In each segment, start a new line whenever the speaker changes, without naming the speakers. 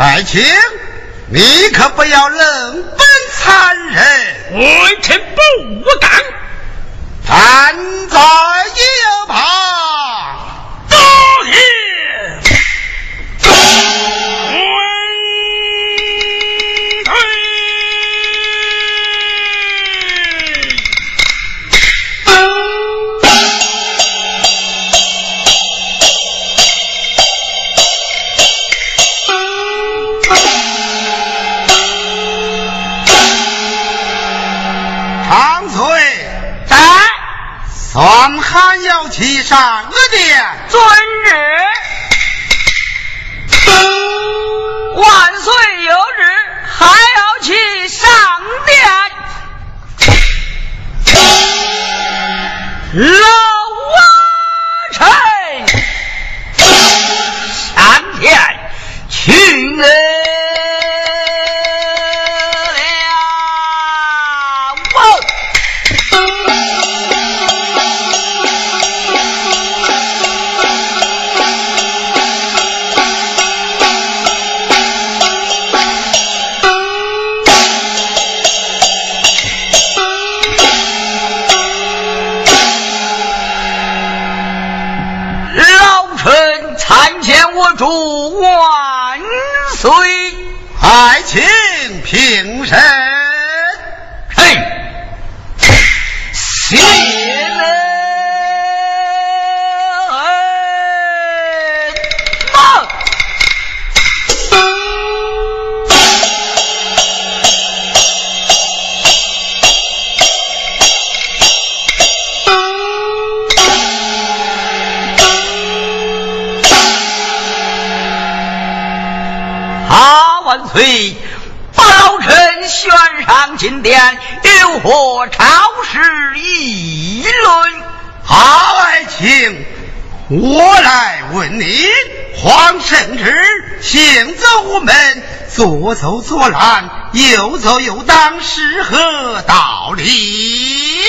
爱卿，你可不要冷本残忍。
微臣不敢。
站在一旁，要去上殿，
遵旨。万岁有旨，还要去上殿。岁，把老臣选上金殿，有何朝事议论？
好爱卿，我来问你，皇圣旨，行走无门，左走左拦，右走右挡，是何道理？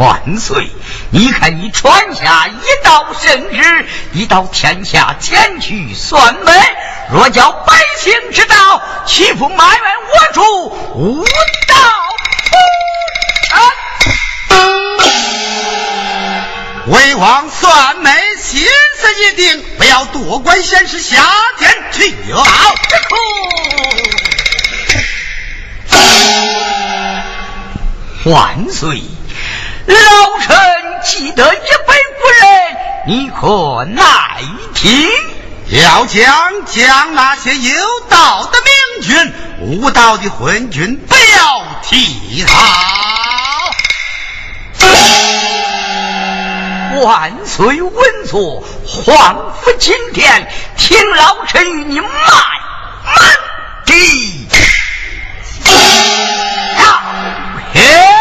万岁！你看，你传下一道圣旨，已到天下前去算门。若叫百姓知道，岂不埋怨我主无道不
成？为王算门，心思已定，不要多管闲事，下殿去
好，万岁！老臣记得一辈古人，你可耐听？
要将将那些有道的明君、无道的昏君，不要提他。
万岁稳坐，皇府金殿，听老臣与你慢慢地。
要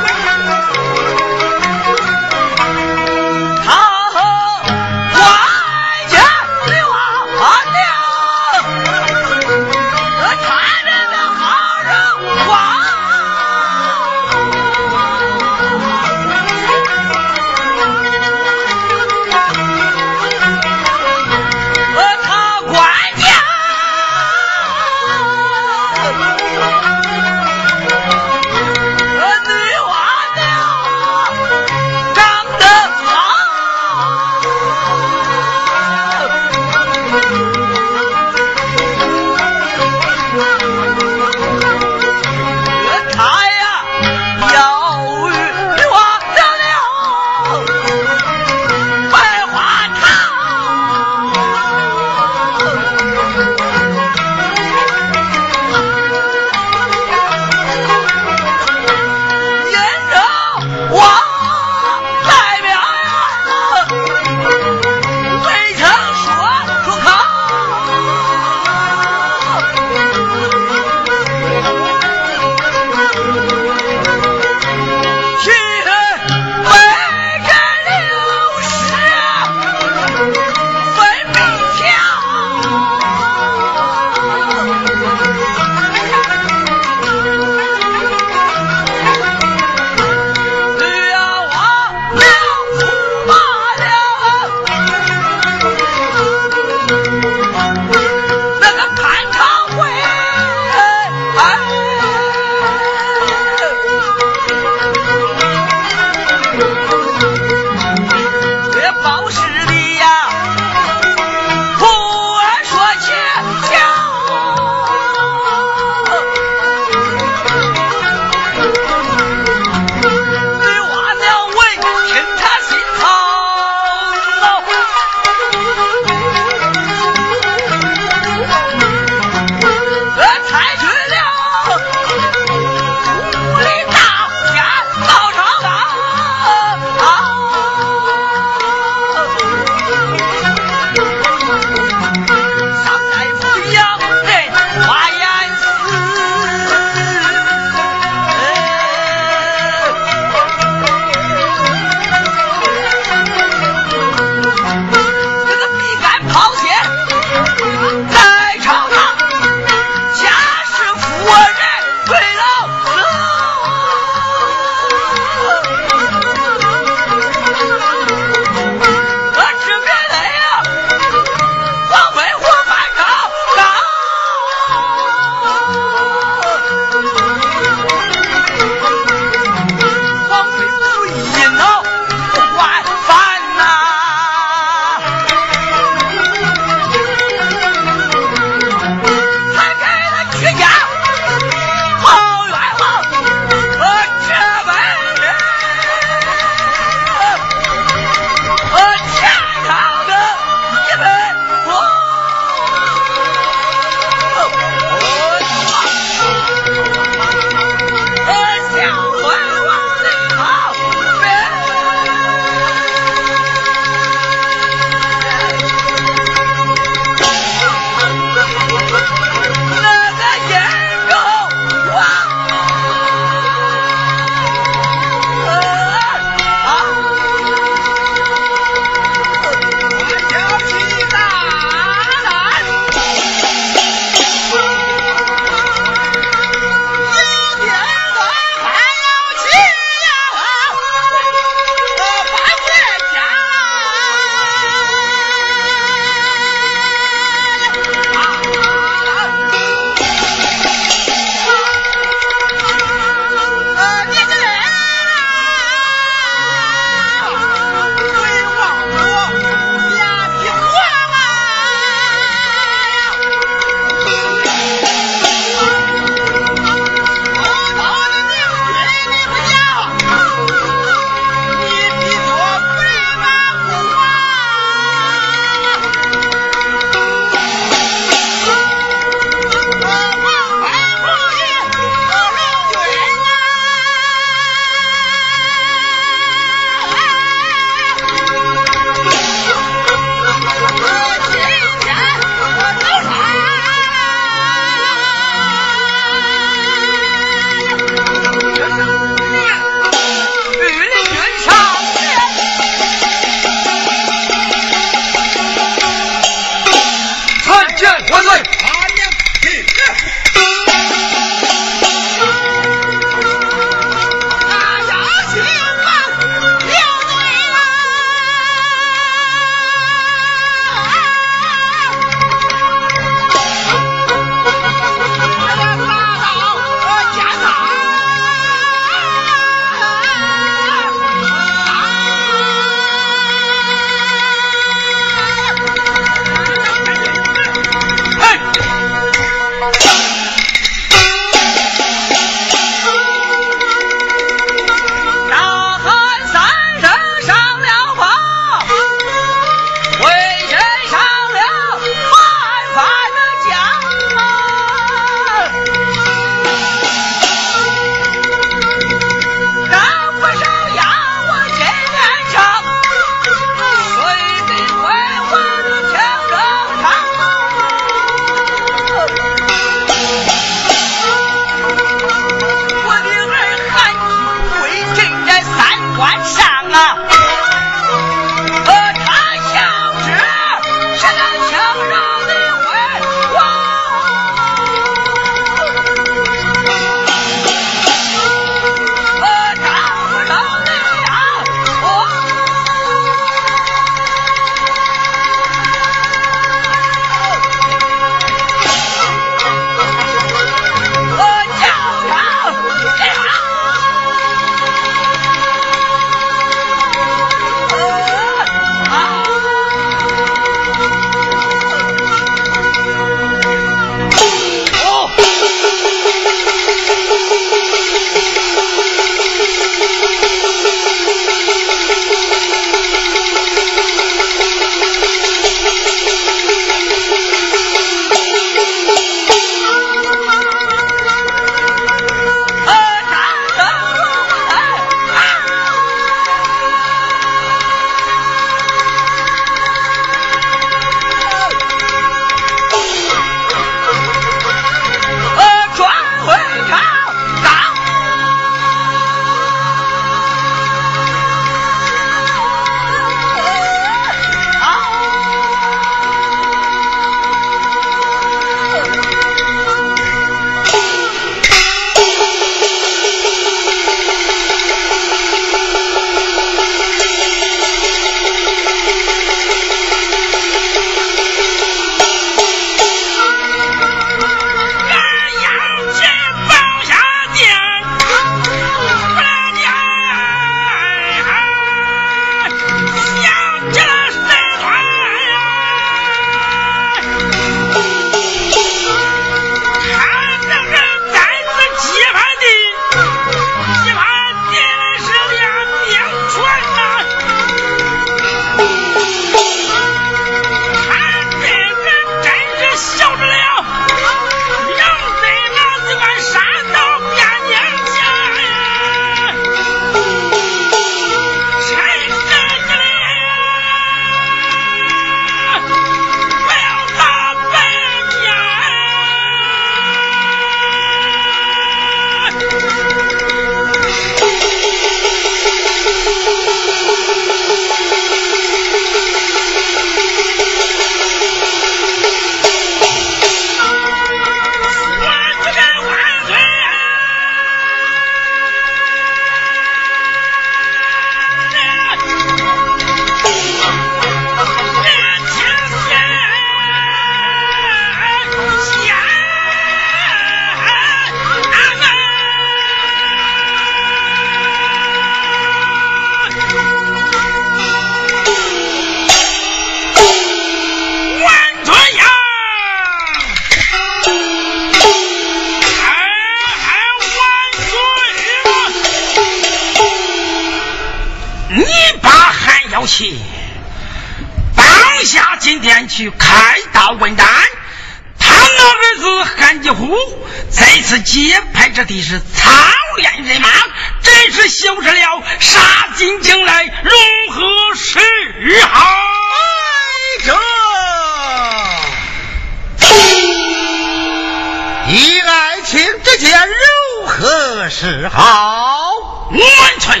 是好？万岁！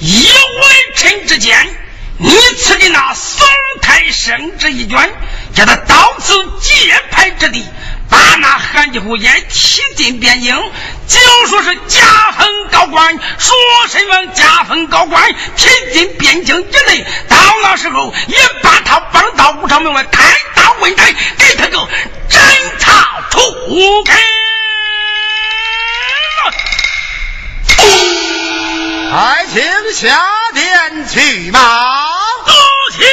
以微臣之见，你赐给那宋太升这一卷，叫他到此接派之地，把那韩继虎也提进边境，就说是加封高官，说身份加封高官，提进边境之内。到那时候，也把他放到武昌门外开刀问斩，给他个斩他出开。
还请下殿去吧。
多谢。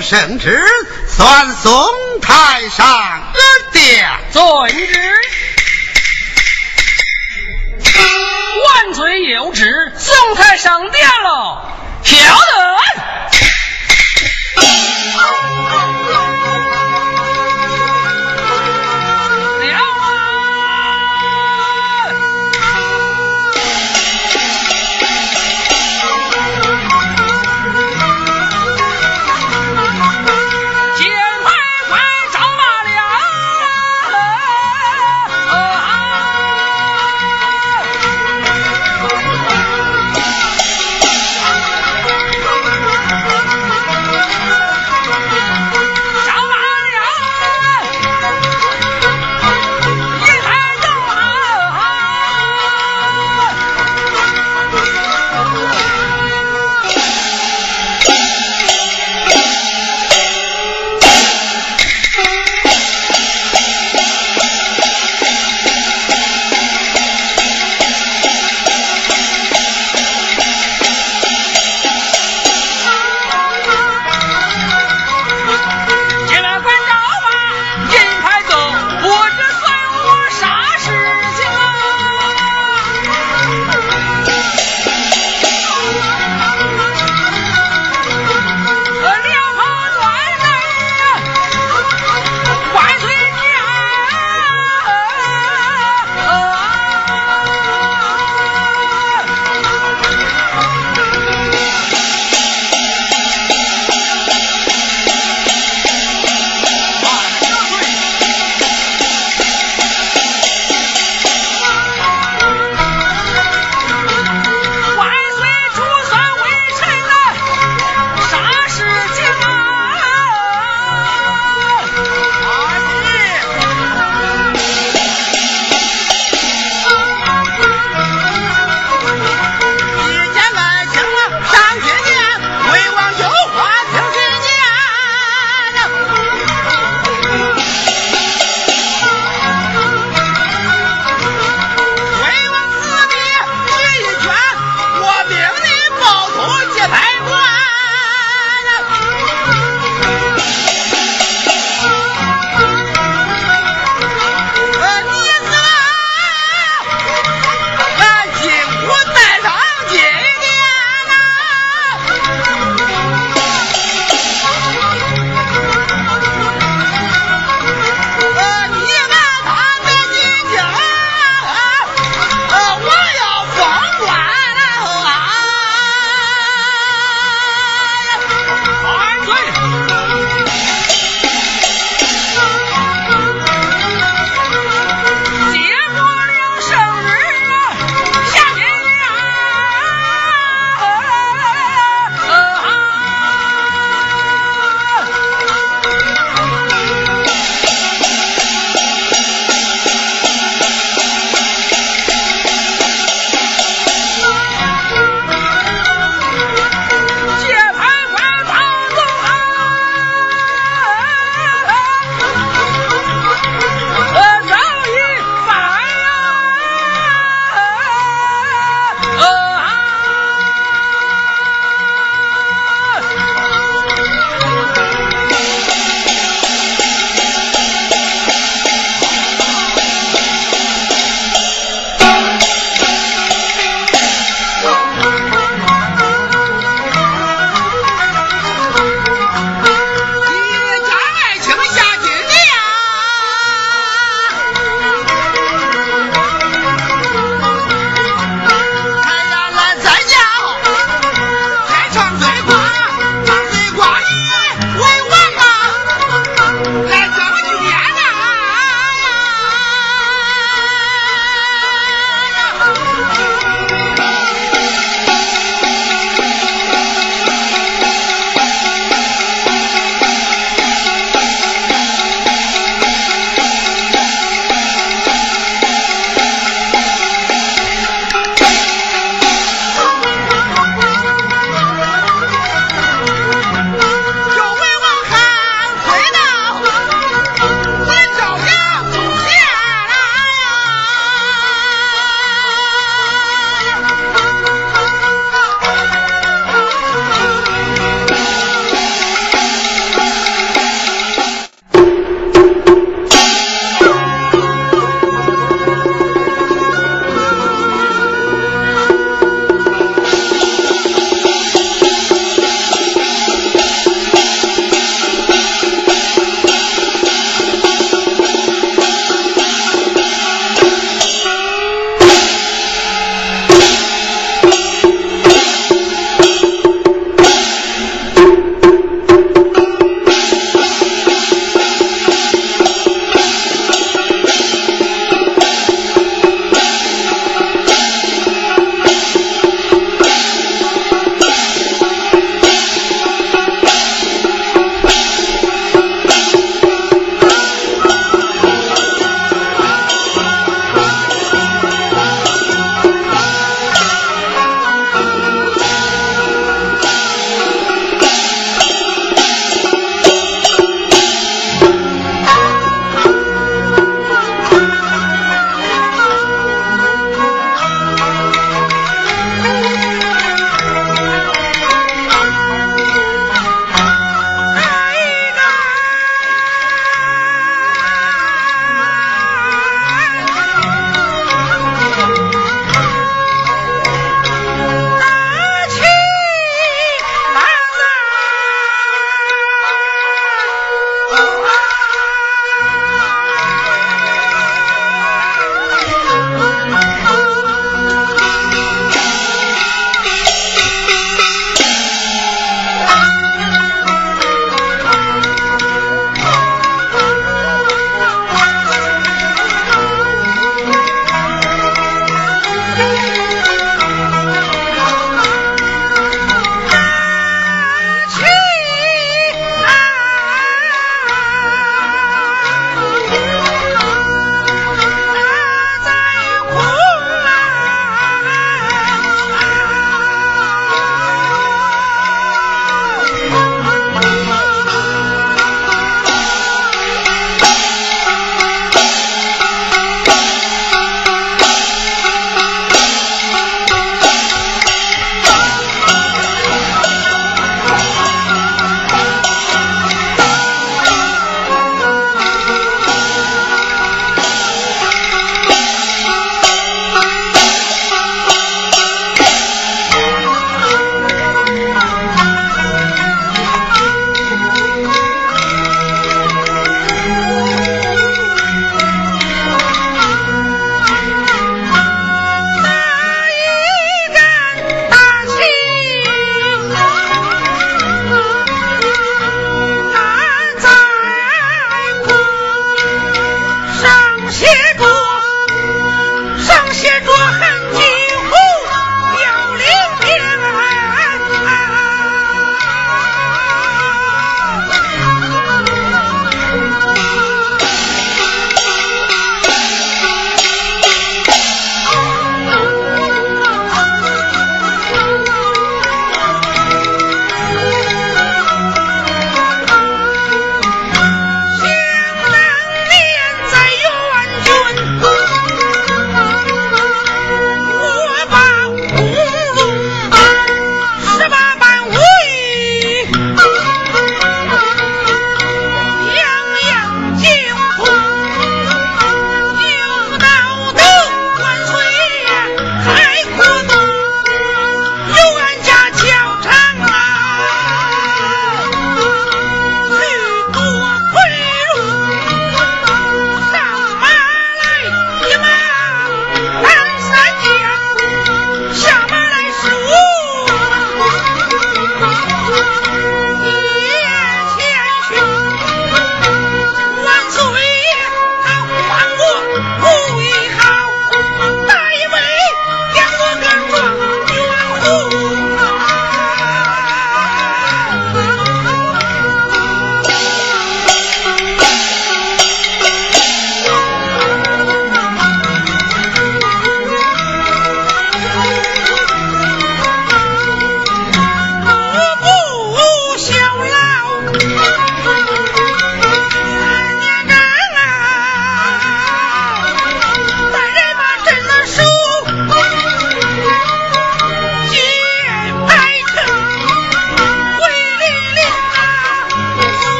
圣旨，算宋太上殿。
遵旨。万岁有旨，宋太上殿了。挑人。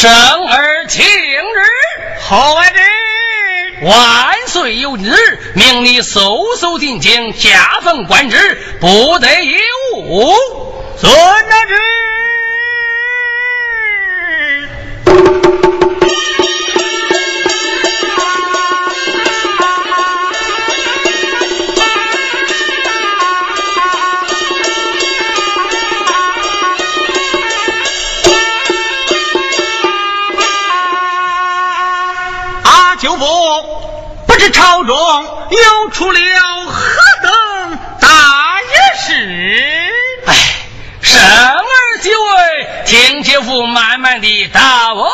生儿庆日，
后儿子
万岁有旨，命你搜搜进京，加封官职，不得有误。
遵旨。这朝中又出了何等大一事？
哎，生儿几位，听姐夫慢慢的道哦。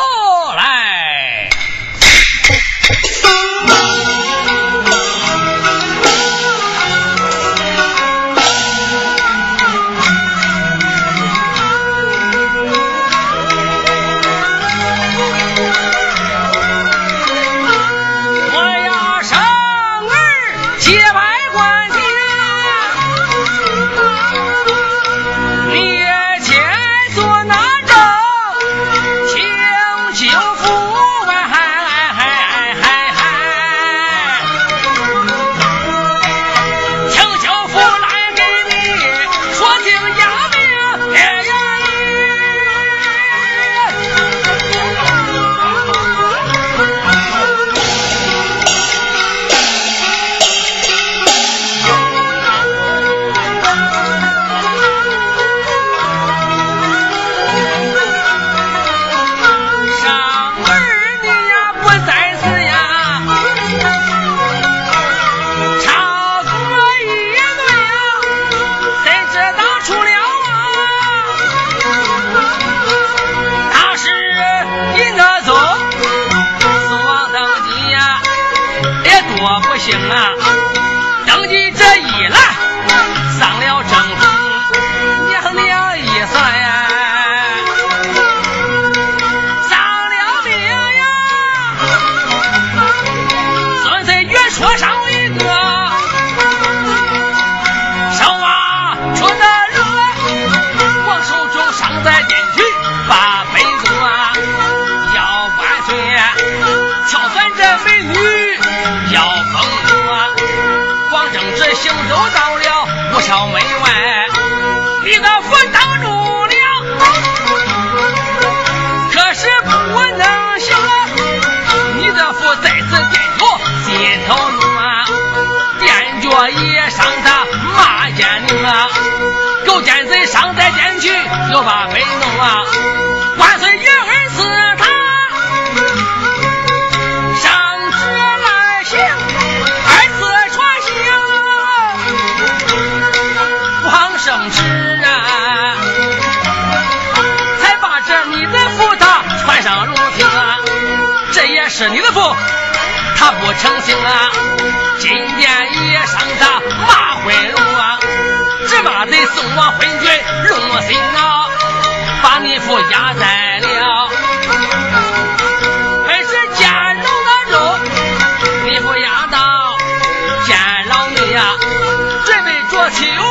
我妻后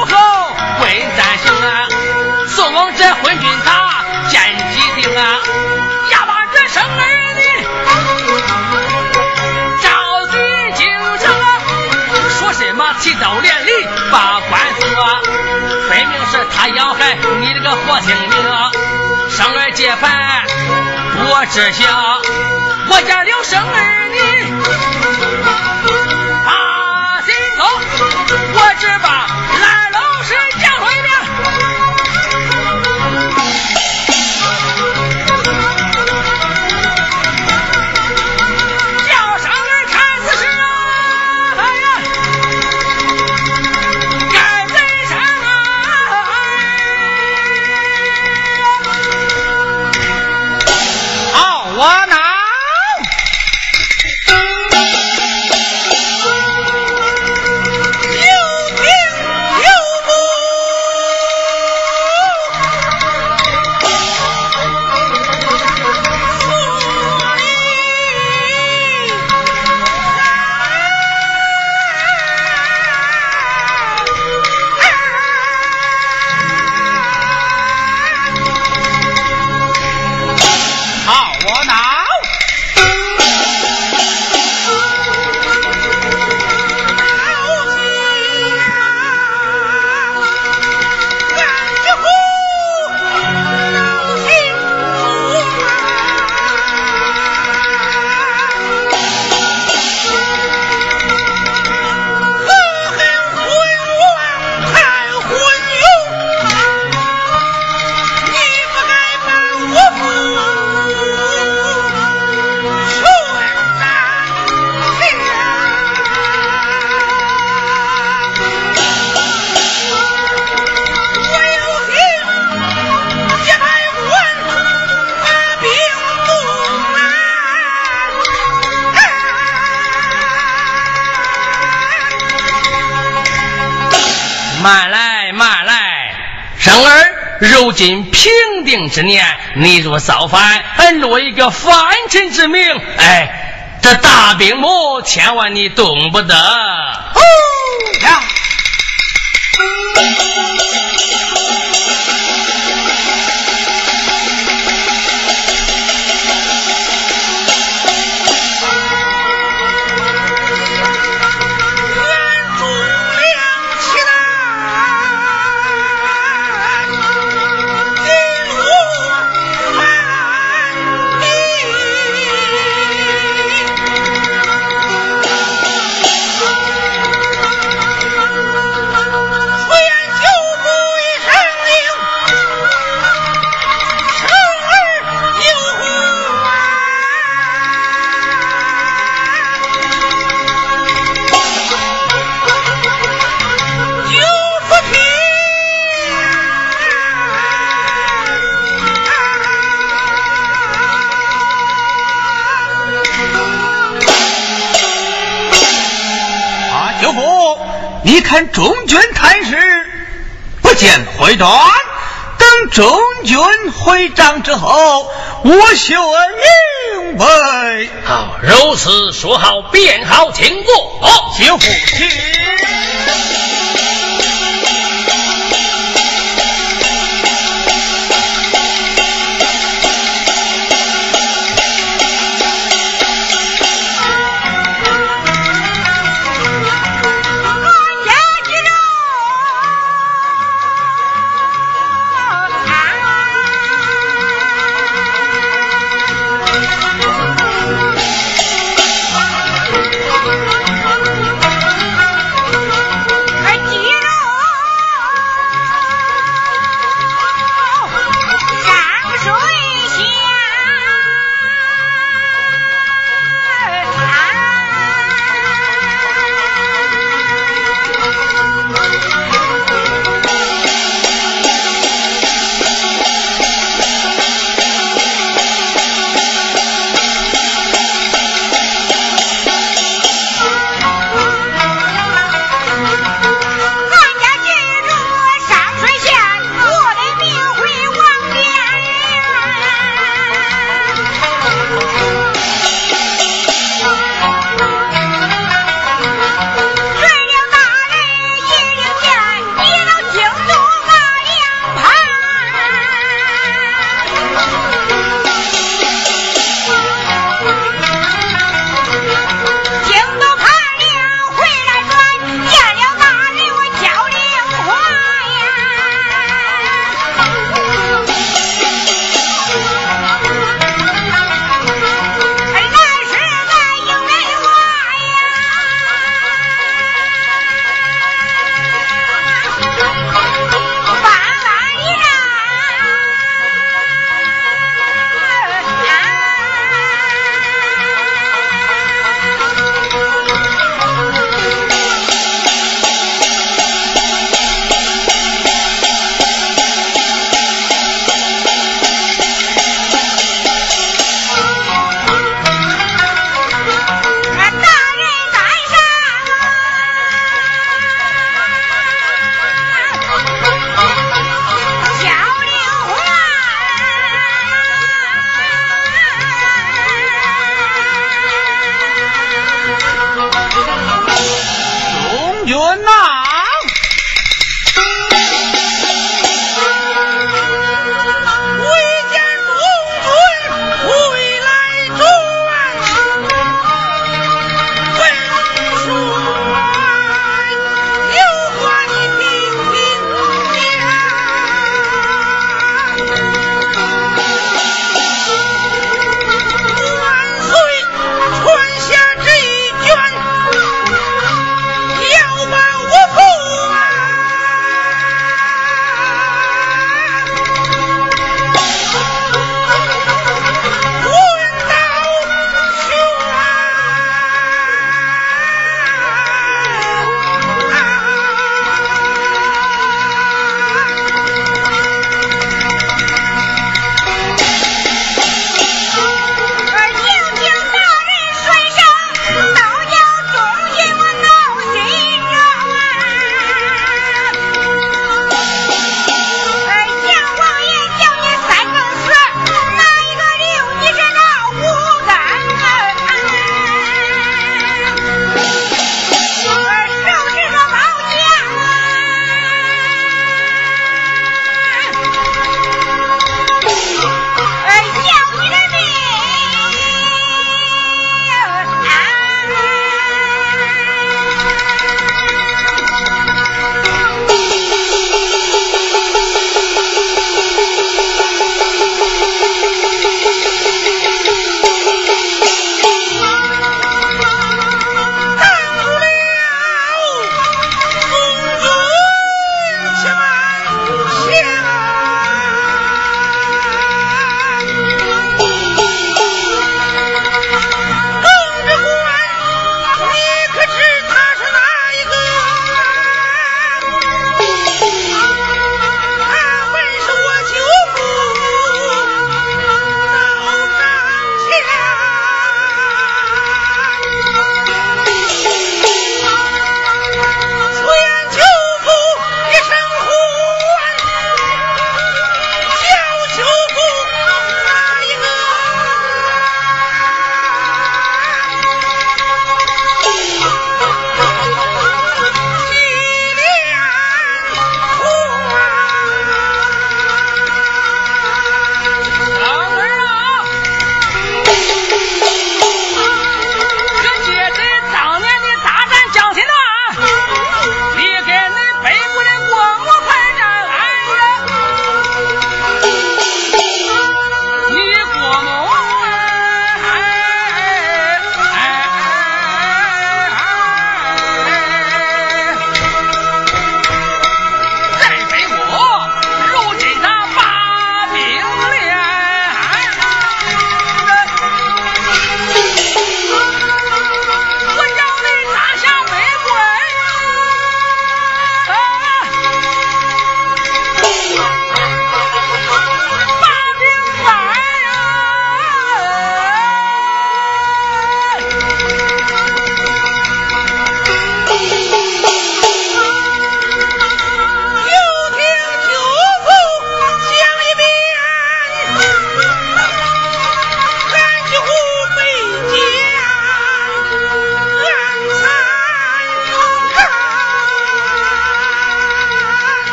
为三行啊？送往这昏君他见己定啊？呀把这生儿女照地京城说什么起刀连理把官做分明是他要害你这个活精灵生儿结伴我知晓。我家有生儿女吃吧。之年，你若造反，落一个凡臣之名，哎，这大兵魔千万你动不得。
看中军探视，不见回转。等中军回帐之后，我休明白。
好，如此说好，便好，请坐。
谢父亲。